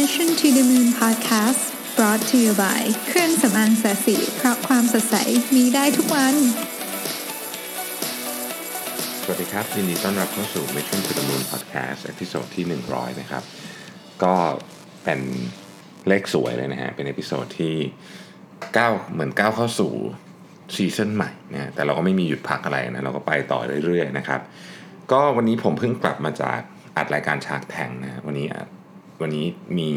Mission to the Moon Podcast brought to you by เครื่องสำอางแสสีเพราะความสดใสมีได้ทุกวัน สวัสดีครับ ยินดีต้อนรับเข้าสู่ Mission to the Moon Podcast ตอนที่ 100 นะครับ ก็เป็นเลขสวยเลยนะฮะ เป็น episode ที่ก้าวเหมือนก้าวเข้าสู่ season ใหม่นะแต่เราก็ไม่มีหยุดพักอะไรนะ เราก็ไปต่อเรื่อยๆนะครับ ก็วันนี้ผมเพิ่งกลับมาจากอัดรายการชาร์กแทงนะวันนี้อัด วันนี้มี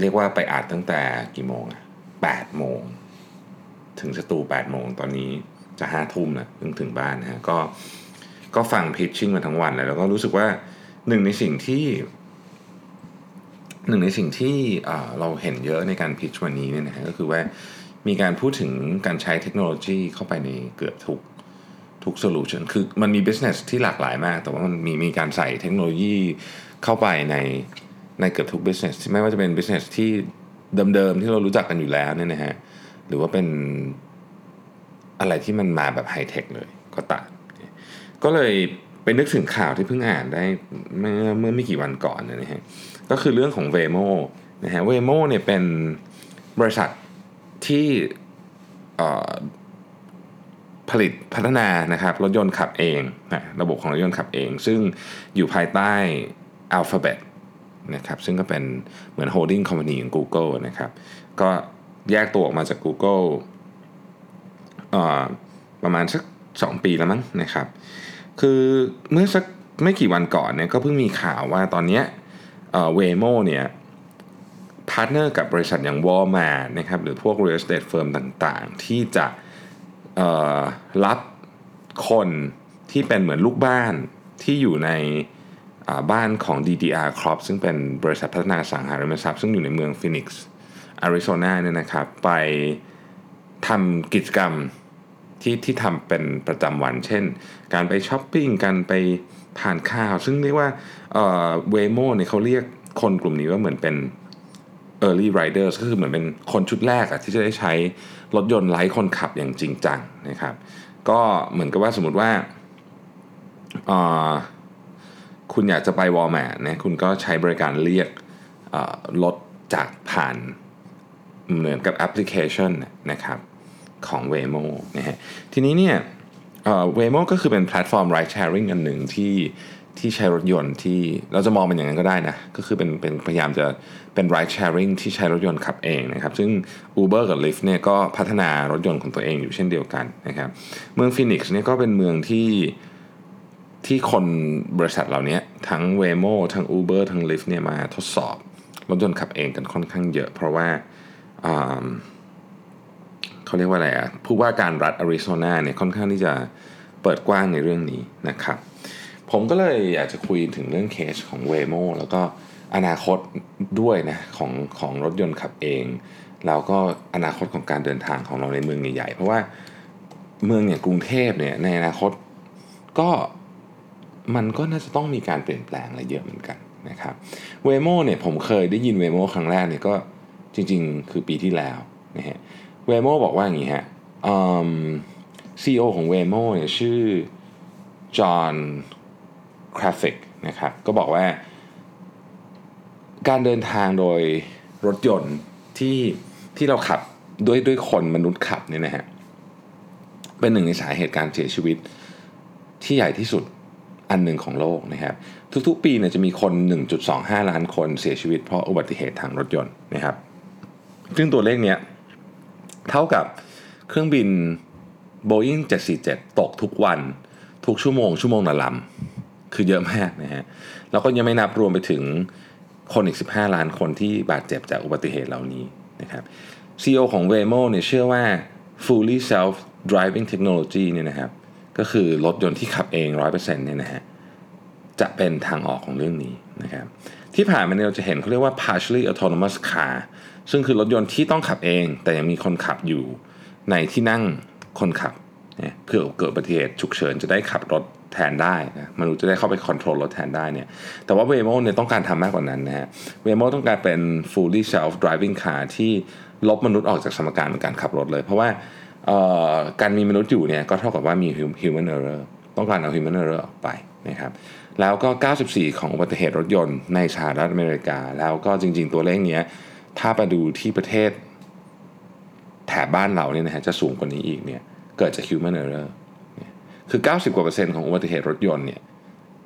เรียกว่าไปอัดตั้งแต่กี่โมงอะ8โมง ถึงสตู8โมงตอนนี้จะห้าทุ่มแล้วเพิ่งถึงบ้านนะฮะก็ก็ฟังพิชชิ่งมาทั้งวันเลยแล้วก็รู้สึกว่าหนึ่งในสิ่งที่หนึ่งในสิ่งที่เอ่อเราเห็นเยอะในการพิชวันนี้เนี่ยนะฮะก็คือว่ามีการพูดถึงการใช้เทคโนโลยีเข้าไปในเกือบทุก ทุก solution คือมันมี business ที่หลากหลายมาก แต่ว่ามันมีมีการใส่เทคโนโลยีเข้าไปในในเกือบทุก business ไม่ว่าจะเป็น business ที่เดิมๆที่เรารู้จักกันอยู่แล้วเนี่ยนะฮะหรือว่าเป็นอะไรที่มันมาแบบ high-tech เลยก็ตามก็เลยไปนึกถึงข่าวที่เพิ่งอ่านได้เมื่อเมื่อไม่กี่วันก่อนนะฮะก็คือเรื่องของ Waymo นะฮะ Waymo เนี่ยเป็นบริษัทที่ ผลิตพัฒนานะครับรถยนต์ขับเองนะระบบของรถยนต์ขับเอง ซึ่งอยู่ภายใต้ Alphabet นะครับซึ่งก็เป็นเหมือน holding company ของ Google นะครับก็แยกตัวออกมาจาก Google ประมาณสัก 2 ปีแล้วมั้งนะครับคือเมื่อสักไม่กี่วันก่อนเนี่ยก็เพิ่งมีข่าวว่าตอนนี้ Waymo เนี่ย partner กับบริษัทอย่าง Walmart นะครับหรือพวก real estate firm ต่างๆ ที่จะ รับคนที่เป็นเหมือนลูกบ้านที่อยู่ในบ้านของ DDR Corp ซึ่งเป็นบริษัทพัฒนาอสังหาริมทรัพย์ซึ่งอยู่ในเมืองฟินิกซ์อาริโซนาเนี่ยนะครับไปทำกิจกรรมที่ที่ทำเป็นประจำวัน เช่น การไปช้อปปิ้งการไปทานข้าว ซึ่งเรียกว่า Waymo เนี่ยเขาเรียกคนกลุ่มนี้ว่าเหมือนเป็น early riders ก็คือเหมือนเป็นคนชุดแรกอะที่จะได้ใช้ รถยนต์ไร้คนขับอย่างจริงจังนะครับ ก็เหมือนกับว่าสมมติว่าคุณอยากจะไปวอลแมร์นะคุณก็ใช้บริการเรียกรถจากผ่านเหมือนกับแอปพลิเคชันนะครับของ Waymo นะฮะทีนี้เนี่ย Waymo ก็คือเป็นแพลตฟอร์ม ride sharing อันหนึ่งที่ ที่ใช้รถยนต์ที่เราจะมองเป็นอย่างนั้นก็ได้นะ ก็คือเป็นเป็นพยายามจะเป็น ride sharing ที่ใช้รถยนต์ขับเองนะครับ ซึ่ง Uber กับ Lyft เนี่ยก็พัฒนารถยนต์ของตัวเองอยู่เช่นเดียวกันนะครับ เมืองฟินิกซ์เนี่ยก็เป็นเมืองที่ที่คนบริษัทเหล่านี้ทั้ง Waymo ทั้ง Uber ทั้ง Lyft เนี่ยมาทดสอบรถยนต์ขับเองกันค่อนข้างเยอะ เพราะว่าเขาเรียกว่าอะไรอะผู้ว่าการรัฐอาริโซนาเนี่ยค่อนข้างที่จะเปิดกว้างในเรื่องนี้นะครับ ผมก็เลยอยากจะคุยถึงเรื่องเคสของ Waymo แล้วก็อนาคตด้วยนะของของรถยนต์ขับเอง แล้วก็อนาคตของการเดินทางของเราในเมืองใหญ่ๆ เพราะว่าเมืองอย่างกรุงเทพเนี่ยในอนาคตก็มันก็น่าจะต้องมีการเปลี่ยนแปลงอะไรเยอะเหมือนกันนะครับ Waymo เนี่ยผมเคยได้ยิน Waymo ครั้งแรกเนี่ยก็จริงๆ คือปีที่แล้วนะฮะ Waymo บอกว่าอย่างนี้ฮะซีอีโอของ Waymo เนี่ยชื่อ John Krafcik นะครับก็บอกว่า การเดินทางโดยรถยนต์ที่ที่เราขับด้วยด้วยคนมนุษย์ขับเนี่ยนะฮะเป็นหนึ่งในสาเหตุการเสียชีวิตที่ใหญ่ที่สุดอันหนึ่งของโลกนะครับทุกๆ ปีเนี่ยจะมีคน 1.25 ล้านคนเสียชีวิตเพราะอุบัติเหตุทางรถยนต์นะครับซึ่งตัวเลขเนี้ยเท่ากับเครื่องบิน Boeing 747 ตกทุกวัน ทุกชั่วโมงชั่วโมงละลำ คือเยอะมากนะฮะแล้วก็ยังไม่นับรวมไปถึงคนอีก 15 ล้านคนที่บาดเจ็บจากอุบัติเหตุเหล่านี้นะครับ CEO ของ Waymo เนี่ยเชื่อว่า fully self driving technology เนี่ยนะครับก็คือรถยนต์ที่ขับเอง 100%เนี่ยนะฮะจะเป็นทางออกของเรื่องนี้นะครับที่ผ่านมาเราจะเห็นเขาเรียกว่า partially autonomous car ซึ่งคือรถยนต์ที่ต้องขับเอง แต่ยังมีคนขับอยู่ในที่นั่งคนขับเนี่ยเพื่อเกิดอุบัติเหตุฉุกเฉินจะได้ขับรถ แทนได้นะมนุษย์จะได้เข้าไปคอนโทรลรถแทนได้เนี่ยแต่ว่า Waymo เนี่ยต้องการทำมากกว่านั้นนะฮะ Waymo ต้องการเป็น fully self driving car ที่ลบมนุษย์ออกจากสมการในการขับรถเลย เพราะว่าการมีมนุษย์อยู่เนี่ยก็เท่ากับว่ามี human error ต้องการเอา human error ออกไปนะครับแล้วก็ 94 ของอุบัติเหตุรถยนต์ในสหรัฐอเมริกา แล้วก็จริง ๆ ตัวเลขนี้ถ้าไปดูที่ประเทศแถบบ้านเราเนี่ยนะฮะจะสูงกว่านี้อีกเนี่ยเกิดจาก human error คือ 90กว่าเปอร์เซ็นต์ของอุบัติเหตุรถยนต์เนี่ย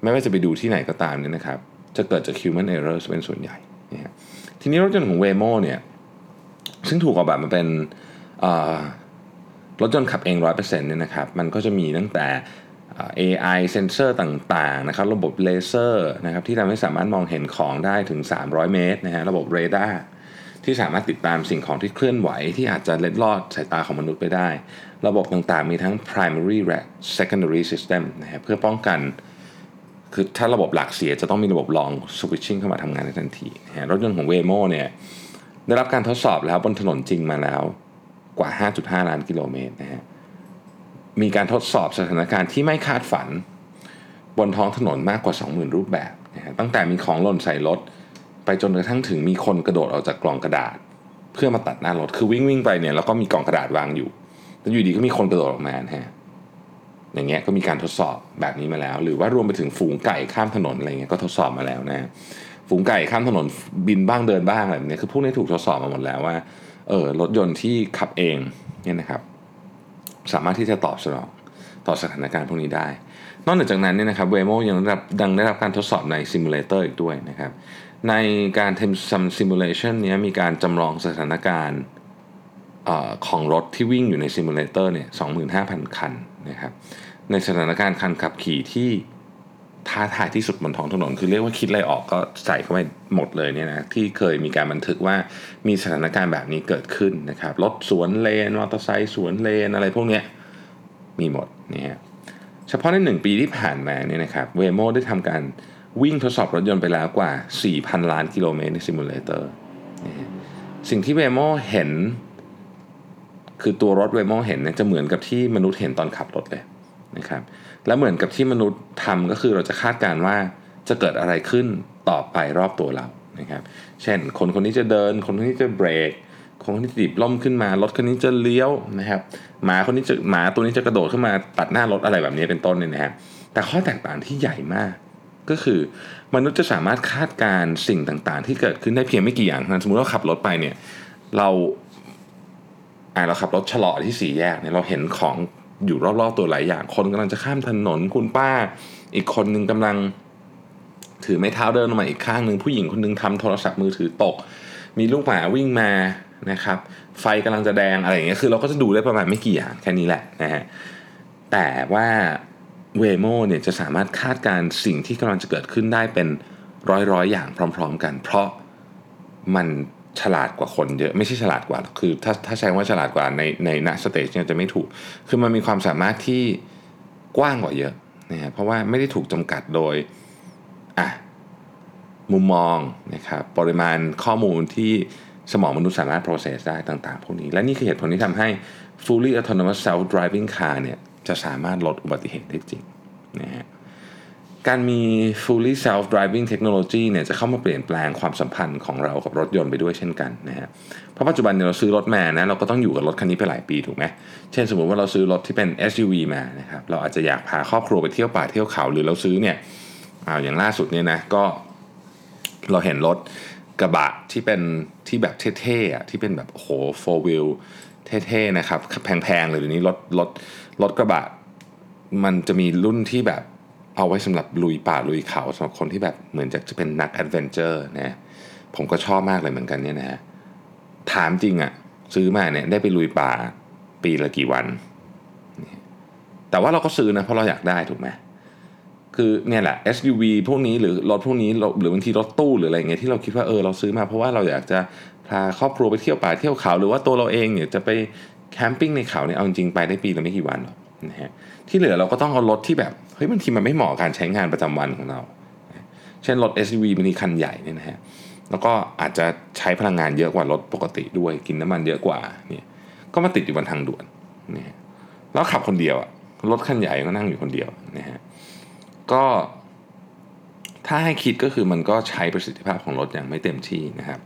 ไม่ว่าจะไปดูที่ไหนก็ตามเนี่ยนะครับจะเกิดจาก human error เป็นส่วนใหญ่นะฮะทีนี้รถยนต์ของ Waymo เนี่ยซึ่งถูกออกแบบมาเป็นรถยนต์ขับเอง 100%เนี่ยนะครับมันก็จะมีตั้งแต่ AI เซนเซอร์ต่างๆนะครับระบบเลเซอร์นะครับที่ทำให้สามารถมองเห็นของได้ถึง 300 เมตรนะฮะระบบเรดาร์ ที่สามารถติดตามสิ่งของที่เคลื่อนไหวที่อาจจะเล็ดลอดสายตาของมนุษย์ไปได้ ระบบต่างๆมีทั้ง primary และ secondary system นะฮะเพื่อป้องกันคือถ้าระบบหลักเสียจะต้องมีระบบรอง switching เข้ามาทำงานในทันทีนะฮะรถยนต์ของ Waymo เนี่ยได้รับการทดสอบแล้วบนถนนจริงมาแล้วกว่า 5.5 ล้านกิโลเมตรนะฮะมีการทดสอบสถานการณ์ที่ไม่คาดฝัน บนท้องถนนมากกว่า 20,000 รูปแบบนะฮะตั้งแต่มีของหล่นใส่รถ ไปจนกระทั่งถึงมีคนกระโดดออกจากกล่องกระดาษ เพื่อมาตัดหน้ารถคือวิ่งวิ่งไปเนี่ยแล้วก็มีกล่องกระดาษวางอยู่แล้วอยู่ดีก็มีคนกระโดดออกมาฮะอย่างเงี้ยก็มีการทดสอบแบบนี้มาแล้ว หรือว่ารวมไปถึงฝูงไก่ข้ามถนนอะไรเงี้ยก็ทดสอบมาแล้วนะฝูงไก่ข้ามถนนบินบ้างเดินบ้างอะไรแบบนี้คือพวกนี้ถูกทดสอบมาหมดแล้วว่าเออรถยนต์ที่ขับเองเนี่ยนะครับ สามารถที่จะตอบสนองต่อสถานการณ์พวกนี้ได้ นอกจากนั้นเนี่ยนะครับ Waymo ยังได้รับดังได้รับการทดสอบใน simulator อีกด้วยนะครับ ในการทำซัม simulation นี้มีการจำลองสถานการณ์ของรถที่วิ่งอยู่ใน simulator เนี่ย25,000 คันนะครับ ในสถานการณ์คันขับขี่ที่ท้าทายที่สุดบนท้องถนน คือเรียกว่าคิดอะไรออกก็ใส่เข้าไปหมดเลยเนี่ยนะที่เคยมีการบันทึกว่ามีสถานการณ์แบบนี้เกิดขึ้นนะครับ รถสวนเลน มอเตอร์ไซค์สวนเลน อะไรพวกเนี้ยมีหมดนี่ฮะเฉพาะในหนึ่งปีที่ผ่านมาเนี่ยนะครับ Waymo ได้ทำการ วิ่งทดสอบรถยนต์ไปแล้วกว่า 4,000 ล้านกิโลเมตรใน simulator สิ่งที่ Waymo เห็น คือตัวรถ Waymo เห็นเนี่ยจะเหมือนกับที่มนุษย์เห็นตอนขับรถเลยนะครับและเหมือนกับที่มนุษย์ทำก็คือเราจะคาดการณ์ว่าจะเกิดอะไรขึ้นต่อไปรอบตัวเรานะครับเช่น คนคนนี้จะเดิน คนคนนี้จะเบรกคนคนนี้จะดิบล่มขึ้นมารถคนนี้จะเลี้ยวนะครับหมาคนนี้จะหมาตัวนี้จะกระโดดขึ้นมาตัดหน้ารถอะไรแบบนี้เป็นต้นเนี่ยนะฮะแต่ข้อแตกต่างที่ใหญ่มาก ก็คือมนุษย์จะสามารถคาดการสิ่งต่างๆ ที่เกิดขึ้นได้เพียงไม่กี่อย่างนะสมมติว่าขับรถไปเนี่ยเราอ่าเราขับรถชะลอที่สี่แยกเนี่ยเราเห็นของอยู่รอบๆตัวหลายอย่าง คนกำลังจะข้ามถนนคุณป้า อีกคนนึงกำลังถือไม้เท้าเดินมาอีกข้างหนึ่งผู้หญิงคนนึงทำโทรศัพท์มือถือตก มีลูกหมาวิ่งมานะครับ ไฟกำลังจะแดงอะไรอย่างเงี้ยคือเราก็จะดูได้ประมาณไม่กี่อย่างแค่นี้แหละนะฮะแต่ว่า Waymo เนี่ยจะสามารถคาดการณ์สิ่งที่กำลังจะเกิดขึ้นได้เป็นร้อยๆอย่างพร้อม ๆ กัน เพราะมันฉลาดกว่าคนเยอะไม่ใช่ฉลาดกว่า คือถ้าถ้าใช้ว่าฉลาดกว่าในในณ stage เนี่ยจะไม่ถูก คือมันมีความสามารถที่กว้างกว่าเยอะนะฮะเพราะว่าไม่ได้ถูกจำกัดโดยอะมุมมองนะครับปริมาณข้อมูลที่สมองมนุษย์สามารถ process ได้ต่างๆ พวกนี้ และนี่คือเหตุผลที่ทำให้ fully autonomous self driving car เนี่ย จะสามารถลดอุบัติเหตุได้จริงนะฮะการมี fully self driving technology เนี่ยจะเข้ามาเปลี่ยนแปลงความสัมพันธ์ของเรากับรถยนต์ไปด้วยเช่นกันนะฮะ เพราะปัจจุบันเนี่ยเราซื้อรถมานะเราก็ต้องอยู่กับรถคันนี้ไปหลายปีถูกไหม เช่นสมมติว่าเราซื้อรถที่เป็น SUV มานะครับเราอาจจะอยากพาครอบครัวไปเที่ยวป่าเที่ยวเขาหรือเราซื้อเนี่ยอาอย่างล่าสุดเนี่ยนะก็เราเห็นรถกระบะที่เป็นที่แบบเท่ๆอะที่เป็นแบบโอ้โห four wheel เท่ๆนะครับแพงๆเลยเดี๋ยวนี้รถรถ รถกระบะมันจะมีรุ่นที่แบบเอาไว้สำหรับลุยป่าลุยเขาสำหรับคนที่แบบเหมือนจะจะเป็นนัก adventure นะผมก็ชอบมากเลยเหมือนกันเนี่ยนะฮะถามจริงอะซื้อมาเนี่ยได้ไปลุยป่าปีละกี่วัน แต่ว่าเราก็ซื้อนะเพราะเราอยากได้ถูกไหมคือเนี่ยแหละ SUV พวกนี้หรือรถพวกนี้หรือบางทีรถตู้หรืออะไรเงี้ยที่เราคิดว่าเออเราซื้อมาเพราะว่าเราอยากจะพาครอบครัวไปเที่ยวป่าเที่ยวเขาหรือว่าตัวเราเองเนี่ยจะไป แคมปิ้งในเขาเนี่ยเอาจริงไปได้ปีละไม่กี่วันหรอกนะฮะที่เหลือเราก็ต้องเอารถที่แบบเฮ้ยบางทีมันไม่เหมาะการใช้งานประจำวันของเรา เช่นรถ SUV บางทีคันใหญ่เนี่ยนะฮะแล้วก็อาจจะใช้พลังงานเยอะกว่ารถปกติด้วยกินน้ำมันเยอะกว่าเนี่ยก็มาติดอยู่บนทางด่วนนี่แล้วขับคนเดียวอะรถคันใหญ่ก็นั่งอยู่คนเดียวนะฮะก็ถ้าให้คิดก็คือมันก็ใช้ประสิทธิภาพของรถอย่างไม่เต็มที่นะครับ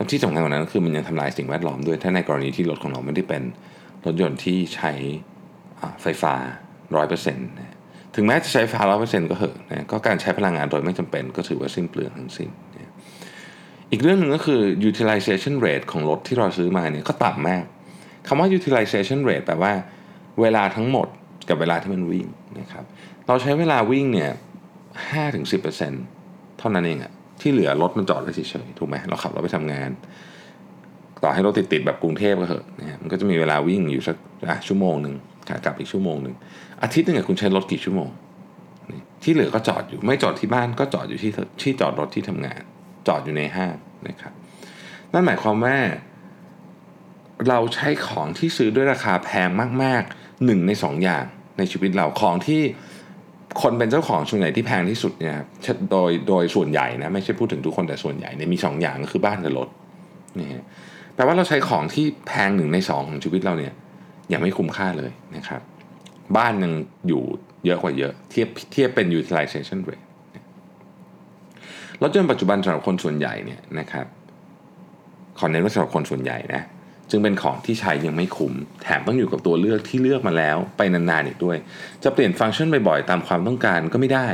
แล้วที่สำคัญกว่านั้นก็คือมันยังทำลายสิ่งแวดล้อมด้วย ถ้าในกรณีที่รถของเราไม่ได้เป็นรถยนต์ที่ใช้ไฟฟ้าร้อยเปอร์เซ็นต์ถึงแม้จะใช้ไฟฟ้าร้อเปอร์เซ็นต์ก็เหอะนะก็การใช้พลังงานโดยไม่จำเป็นก็ถือว่าสิ้นเปลืองทั้งสิ้นนะอีกเรื่องหนึ่งก็คือ utilization rate ของรถที่เราซื้อมาเนี่ยก็ต่ำมากคำว่า utilization rate แปลว่าเวลาทั้งหมดกับเวลาที่มันวิ่งนะครับ เราใช้เวลาวิ่งเนี่ยห้าถึงสิบเปอร์เซ็นต์เท่านั้นเองอะ ที่เหลือรถมันจอดไว้เฉยๆถูกไหมเราขับรถไปทำงาน ต่อให้รถติดๆแบบกรุงเทพก็เหอะนะมันก็จะมีเวลาวิ่งอยู่สักชั่วโมงหนึ่งขากลับอีกชั่วโมงหนึ่งอาทิตย์หนึงคุณใช้รถกี่ชั่วโมง ที่เหลือก็จอดอยู่ไม่จอดที่บ้านก็จอดอยู่ที่ที่จอดรถที่ทำงาน จอดอยู่ในห้างนะครับนั่นหมายความว่าเราใช้ของที่ซื้อด้วยราคาแพงมากๆหนึ่งในสองอย่างในชีวิตเราของที่ คนเป็นเจ้าของส่วนใหญ่ที่แพงที่สุดเนี่ยโดยโดยส่วนใหญ่นะไม่ใช่พูดถึงทุกคนแต่ส่วนใหญ่เนี่ยมี2ออย่างก็คือบ้านกับรถนี่แปลว่าเราใช้ของที่แพงหนึ่งในสองของชีวิตเราเนี่ยยังไม่คุ้มค่าเลยนะครับ บ้านยังอยู่เยอะกว่าเยอะเทียบเทียบเป็น utilization rate รถยนต์ปัจจุบันสำหรับคนส่วนใหญ่เนี่ยนะครับขอเน้นว่าสำหรับคนส่วนใหญ่นะ จึงเป็นของที่ใช้ยังไม่คุ้ม แถมต้องอยู่กับตัวเลือกที่เลือกมาแล้วไปนานๆอีกด้วย จะเปลี่ยนฟังก์ชันบ่อยๆ ตามความต้องการก็ไม่ได้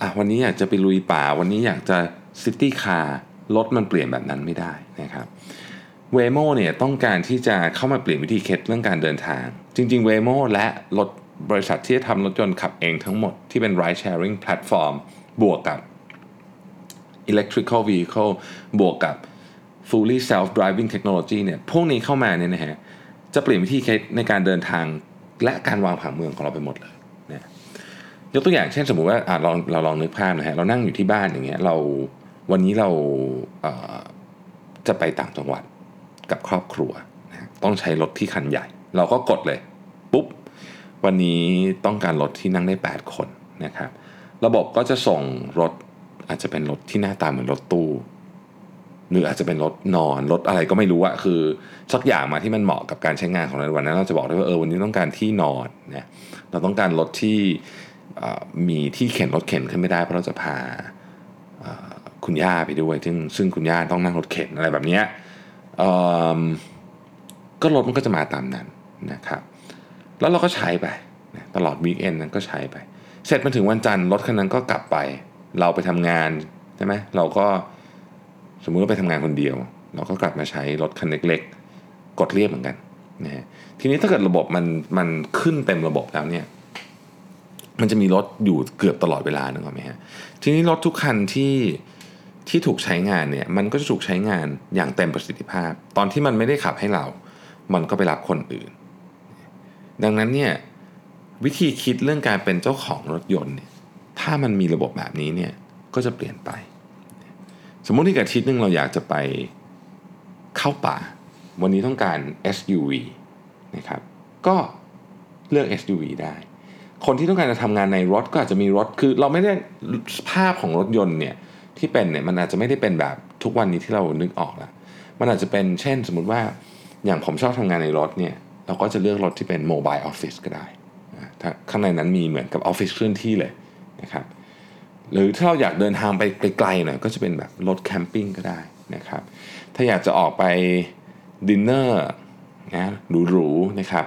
อะวันนี้อยากจะไปลุยป่า วันนี้อยากจะ city car รถมันเปลี่ยนแบบนั้นไม่ได้นะครับเวโมเนี่ยต้องการที่จะเข้ามาเปลี่ยนวิธีคล็ดเรื่องการเดินทาง จริงๆเวโมและรถบริษัทที่จะทำรถยนต์ขับเองทั้งหมดที่เป็น ride sharing platform บวกกับ electrical vehicle บวกกับ fully self driving technology เนี่ยพวกนี้เข้ามาเนี่ยนะฮะจะเปลี่ยนวิธีคิดในการเดินทางและการวางผังเมืองของเราไปหมดเลยนะยกตัวอย่างเช่นสมมุติว่าอ่าเราเราลองนึกภาพนะฮะเรานั่งอยู่ที่บ้านอย่างเงี้ยเราวันนี้เราเจะไปต่างจังหวัดกับครอบครัวนะต้องใช้รถที่คันใหญ่ เราก็กดเลยปุ๊บวันนี้ต้องการรถที่นั่งได้ 8 คนนะครับ ระบบก็จะส่งรถอาจจะเป็นรถที่หน้าตาเหมือนรถตู้ หรืออาจจะเป็นรถนอนรถอะไรก็ไม่รู้อะคือสักอย่างมาที่มันเหมาะกับการใช้งานของเราวันนั้นเราจะบอกได้ว่าเออวันนี้ต้องการที่นอนเนี่ยเราต้องการรถที่มีที่เข็นรถเข็นขึ้นไม่ได้เพราะเราจะพาคุณย่าไปด้วย ซึ่งซึ่งคุณย่าต้องนั่งรถเข็นอะไรแบบนี้ก็รถมันก็จะมาตามนั้นนะครับ แล้วเราก็ใช้ไปตลอดวีคเอนนั้นก็ใช้ไป เสร็จมาถึงวันจันทร์รถคันนั้นก็กลับไป เราไปทำงานใช่ไหมเราก็ สมมุติว่าไปทำงานคนเดียว เราก็กลับมาใช้รถคันเล็กๆ กดเรียบเหมือนกันนะฮะทีนี้ถ้าเกิดระบบมันมันขึ้นเต็มระบบแล้วเนี่ย มันจะมีรถอยู่เกือบตลอดเวลานึกออกไหมฮะทีนี้รถทุกคันที่ที่ถูกใช้งานเนี่ยมันก็จะถูกใช้งานอย่างเต็มประสิทธิภาพ ตอนที่มันไม่ได้ขับให้เรา มันก็ไปรับคนอื่น ดังนั้นเนี่ยวิธีคิดเรื่องการเป็นเจ้าของรถยนต์เนี่ยถ้ามันมีระบบแบบนี้เนี่ยก็จะเปลี่ยนไป สมมติที่อาทิตย์นึงเราอยากจะไปเข้าป่า วันนี้ต้องการ SUV นะครับ ก็เลือก SUV ได้ คนที่ต้องการจะทำงานในรถก็อาจจะมีรถ คือเราไม่ได้ภาพของรถยนต์เนี่ยที่เป็นเนี่ยมันอาจจะไม่ได้เป็นแบบทุกวันนี้ที่เรานึกออกละมันอาจจะเป็นเช่นสมมติว่าอย่างผมชอบทำงานในรถเนี่ยเราก็จะเลือกรถที่เป็นโมบายออฟฟิศก็ได้ถ้าข้างในนั้นมีเหมือนกับออฟฟิศเคลื่อนที่เลยนะครับ หรือถ้าเราอยากเดินทางไปไกลๆหน่อยก็จะเป็นแบบรถ camping ก็ได้นะครับ ถ้าอยากจะออกไปดินเนอร์นะหรูๆนะครับ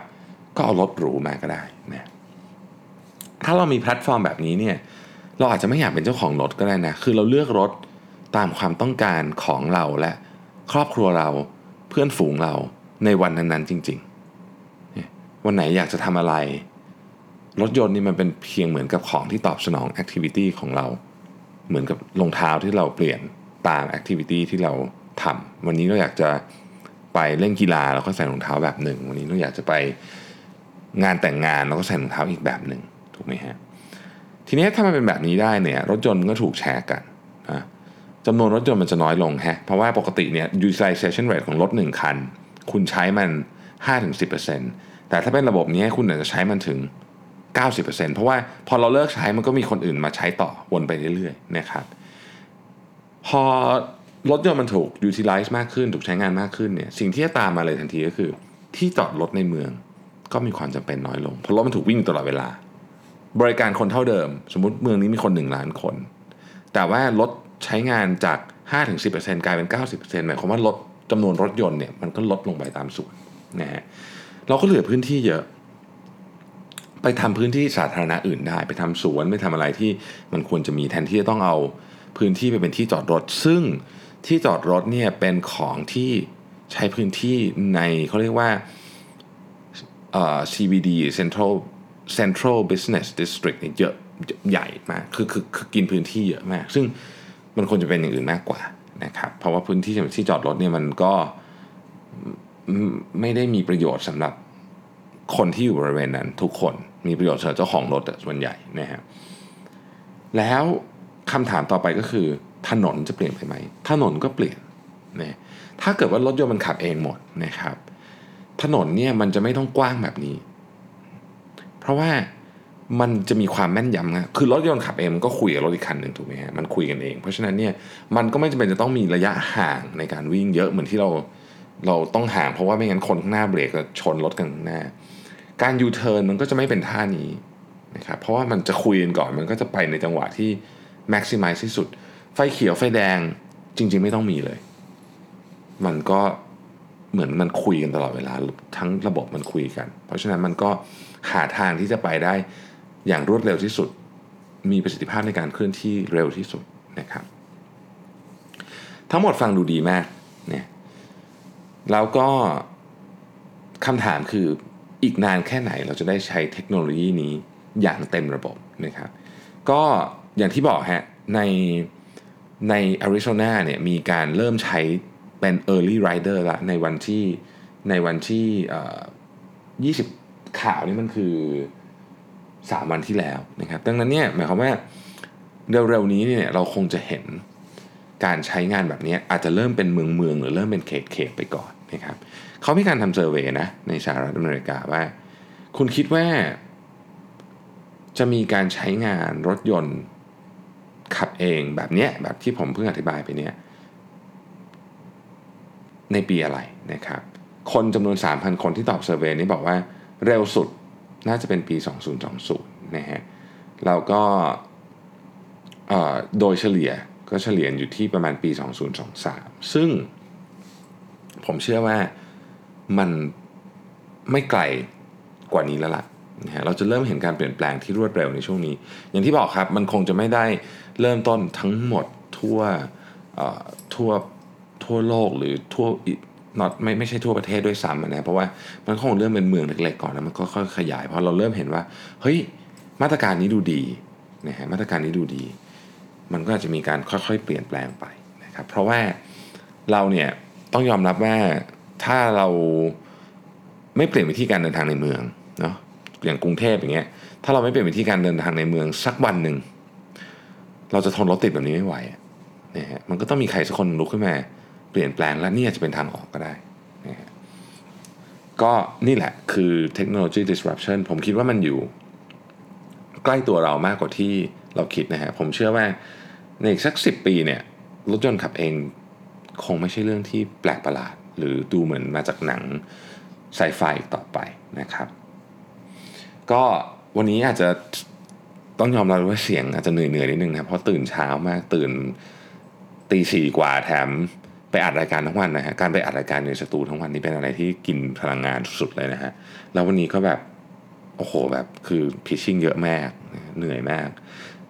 ก็เอารถหรูมาก็ได้นะถ้าเรามีแพลตฟอร์มแบบนี้เนี่ยเราอาจจะไม่อยากเป็นเจ้าของรถก็ได้นะ คือเราเลือกรถตามความต้องการของเราและครอบครัวเราเพื่อนฝูงเราในวันนั้นๆจริงๆ วันไหนอยากจะทำอะไร รถยนต์นี่มันเป็นเพียงเหมือนกับของที่ตอบสนอง activity ของเรา เหมือนกับรองเท้าที่เราเปลี่ยนตาม activity ที่เราทำวันนี้เราอยากจะไปเล่นกีฬาเราก็ใส่รองเท้าแบบหนึ่ง วันนี้เราอยากจะไปงานแต่งงานเราก็ใส่รองเท้าอีกแบบหนึ่งถูกไหมฮะทีนี้ถ้ามันเป็นแบบนี้ได้เนี่ยรถยนต์ก็ถูกแชร์กันนะจำนวนรถยนต์มันจะน้อยลงฮะเพราะว่าปกติเนี่ย utilization rate ของรถ 1 คัน คุณใช้มัน 5-10%แต่ถ้าเป็นระบบนี้คุณอาจจะใช้มันถึง 90%เพราะว่าพอเราเลิกใช้มันก็มีคนอื่นมาใช้ต่อวนไปเรื่อยๆนะครับพอรถยนต์มันถูก utilize มากขึ้น ถูกใช้งานมากขึ้นเนี่ยสิ่งที่จะตามมาเลยทันทีก็คือ ที่จอดรถในเมืองก็มีความจำเป็นน้อยลง เพราะรถมันถูกวิ่งตลอดเวลา บริการคนเท่าเดิม สมมติเมืองนี้มีคน 1 ล้านคน แต่ว่ารถใช้งานจาก 5-10%กลายเป็น 90%หมายความว่ารถจำนวนรถยนต์เนี่ยมันก็ลดลงไปตามส่วนนะฮะเราก็เหลือพื้นที่เยอะ ไปทำพื้นที่สาธารณะอื่นได้ ไปทำสวนไปทำอะไรที่มันควรจะมีแทนที่จะต้องเอาพื้นที่ไปเป็นที่จอดรถ ซึ่งที่จอดรถเนี่ยเป็นของที่ใช้พื้นที่ในเขาเรียกว่า CBD Central Central Business District เยอะใหญ่มากคือคือคือกินพื้นที่เยอะมาก ซึ่งมันควรจะเป็นอย่างอื่นมากกว่านะครับ เพราะว่าพื้นที่ที่จอดรถเนี่ยมันก็ไม่ได้มีประโยชน์สำหรับคนที่อยู่บริเวณนั้นทุกคน มีประโยชน์สำหรับเจ้าของรถส่วนใหญ่นะฮะแล้วคำถามต่อไปก็คือ ถนนจะเปลี่ยนไปไหม ถนนก็เปลี่ยนนะถ้าเกิดว่ารถยนต์มันขับเองหมดนะครับ ถนนเนี่ยมันจะไม่ต้องกว้างแบบนี้ เพราะว่ามันจะมีความแม่นยำนะคือรถยนต์ขับเองมันก็คุยกับรถอีกคันหนึ่งถูกไหมฮะ มันคุยกันเอง เพราะฉะนั้นเนี่ยมันก็ไม่จำเป็นจะต้องมีระยะห่างในการวิ่งเยอะเหมือนที่เราเราต้องห่างเพราะว่าไม่งั้นคนข้างหน้าเบรกจะชนรถกันข้างหน้า การยูเทิร์นมันก็จะไม่เป็นท่านี้นะครับเพราะว่ามันจะคุยกันก่อนมันก็จะไปในจังหวะที่แม็กซิมัยที่สุด ไฟเขียวไฟแดงจริง ๆ ไม่ต้องมีเลย มันก็เหมือนมันคุยกันตลอดเวลา ทั้งระบบมันคุยกัน เพราะฉะนั้นมันก็หาทางที่จะไปได้อย่างรวดเร็วที่สุด มีประสิทธิภาพในการเคลื่อนที่เร็วที่สุดนะครับ ทั้งหมดฟังดูดีมากเนี่ยแล้วก็คำถามคือ อีกนานแค่ไหนเราจะได้ใช้เทคโนโลยีนี้อย่างเต็มระบบนะครับ ก็อย่างที่บอกฮะในในอาริโซนาเนี่ยมีการเริ่มใช้เป็น Early Rider ละในวันที่ในวันที่20 ข่าวนี่มันคือ 3 วันที่แล้วนะครับ ดังนั้นเนี่ยหมายความว่าเร็วๆนี้เนี่ยเราคงจะเห็นการใช้งานแบบนี้อาจจะเริ่มเป็นเมืองเมืองหรือเริ่มเป็นเขตเขตไปก่อนนะครับ เขามีการทำเซอร์เวยนะในสหรัฐอเมริกาว่า คุณคิดว่า จะมีการใช้งานรถยนต์ขับเองแบบเนี้ยแบบที่ผมเพิ่งอธิบายไปเนี่ยในปีอะไรนะครับ คนจำนวน 3,000 คนที่ตอบเซอร์เวยนี้บอกว่าเร็วสุดน่าจะเป็นปี 2020 นะฮะแล้วก็โดยเฉลี่ยก็เฉลี่ยอยู่ที่ประมาณปี 2023 ซึ่งผมเชื่อว่า มันไม่ไกลกว่านี้แล้วล่ะนะฮะเราจะเริ่มเห็นการเปลี่ยนแปลงที่รวดเร็วในช่วงนี้ อย่างที่บอกครับมันคงจะไม่ได้เริ่มต้นทั้งหมดทั่วทั่วทั่วโลกหรือทั่วนอตไม่ไม่ใช่ทั่วประเทศด้วยซ้ำนะเพราะว่ามันคงเริ่มเป็นเมืองเล็กๆก่อนแล้วมันก็ค่อยขยายเพราะเราเริ่มเห็นว่าเฮ้ยมาตรการนี้ดูดีนะฮะมาตรการนี้ดูดี มันก็อาจจะมีการค่อยๆ เปลี่ยนแปลงไปนะครับเพราะว่าเราเนี่ยต้องยอมรับว่า ถ้าเราไม่เปลี่ยนวิธีการเดินทางในเมืองเนาะอย่างกรุงเทพอย่างเงี้ยถ้าเราไม่เปลี่ยนวิธีการเดินทางในเมืองสักวันหนึ่งเราจะทนรถติดแบบนี้ไม่ไหวนะฮะมันก็ต้องมีใครสักคนลุกขึ้นมาเปลี่ยนแปลงและนี่อาจจะเป็นทางออกก็ได้นะฮะก็นี่แหละคือเทคโนโลยี disruption ผมคิดว่ามันอยู่ ใกล้ตัวเรามากกว่าที่เราคิดนะฮะผมเชื่อว่าในอีกสักสิปีเนี่ยรถยนต์ขับเองคงไม่ใช่เรื่องที่แปลกประหลาด หรือดูเหมือนมาจากหนังไซไฟต่อไปนะครับ ก็วันนี้อาจจะต้องยอมรับว่าเสียงอาจจะเหนื่อยๆนิดนึงนะเพราะตื่นเช้ามากตื่นตีสี่กว่าแถมไปอัดรายการทั้งวันนะฮะการไปอัดรายการในสตูทั้งวันนี้เป็นอะไรที่กินพลังงานสุดๆเลยนะฮะแล้ววันนี้ก็แบบโอ้โหแบบคือพิชชิ่งเยอะมากเหนื่อยมาก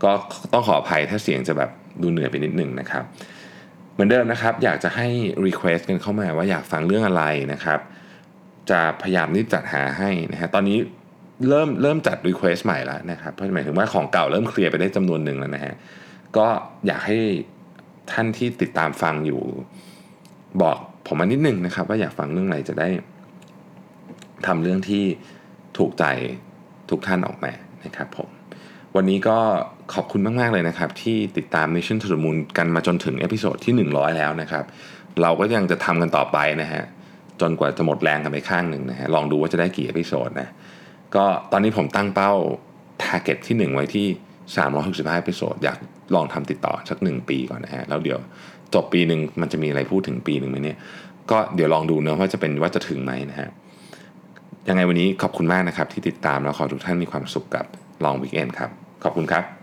ก็ต้องขออภัยถ้าเสียงจะแบบดูเหนื่อยไปนิดนึงนะครับ เหมือนเดิมนะครับ อยากจะให้ Request กันเข้ามาว่าอยากฟังเรื่องอะไรนะครับ จะพยายามรีบจัดหาให้นะฮะตอนนี้เริ่มเริ่มจัด Request ใหม่แล้วนะครับเพราะหมายถึงว่าของเก่าเริ่มเคลียร์ไปได้จำนวนหนึ่งแล้วนะฮะก็อยากให้ท่านที่ติดตามฟังอยู่ บอกผมมานิดนึงนะครับ ว่าอยากฟังเรื่องอะไรจะได้ทำเรื่องที่ถูกใจทุกท่านออกมานะครับผม วันนี้ก็ขอบคุณมาก ๆ เลยนะครับ ที่ติดตาม Mission to the Moon กันมาจนถึง episode ที่ 100 แล้วนะครับ เราก็ยังจะทำกันต่อไปนะฮะ จนกว่าจะหมดแรงกันไปข้างหนึ่งนะฮะ ลองดูว่าจะได้กี่ episode นะ ก็ตอนนี้ผมตั้งเป้า target ที่ 1 ไว้ที่ 365 episode อยากลองทำติดต่อสัก 1 ปีก่อนนะฮะ แล้วเดี๋ยวจบปีหนึ่งมันจะมีอะไรพูดถึงปีหนึ่งไหมเนี่ย ก็เดี๋ยวลองดูเนะว่าจะเป็นว่าจะถึงไหมนะฮะ ยังไงวันนี้ขอบคุณมากนะครับที่ติดตามแล้วขอทุกท่านมีความสุขกับลองวิกเอนครับ ขอบคุณครับ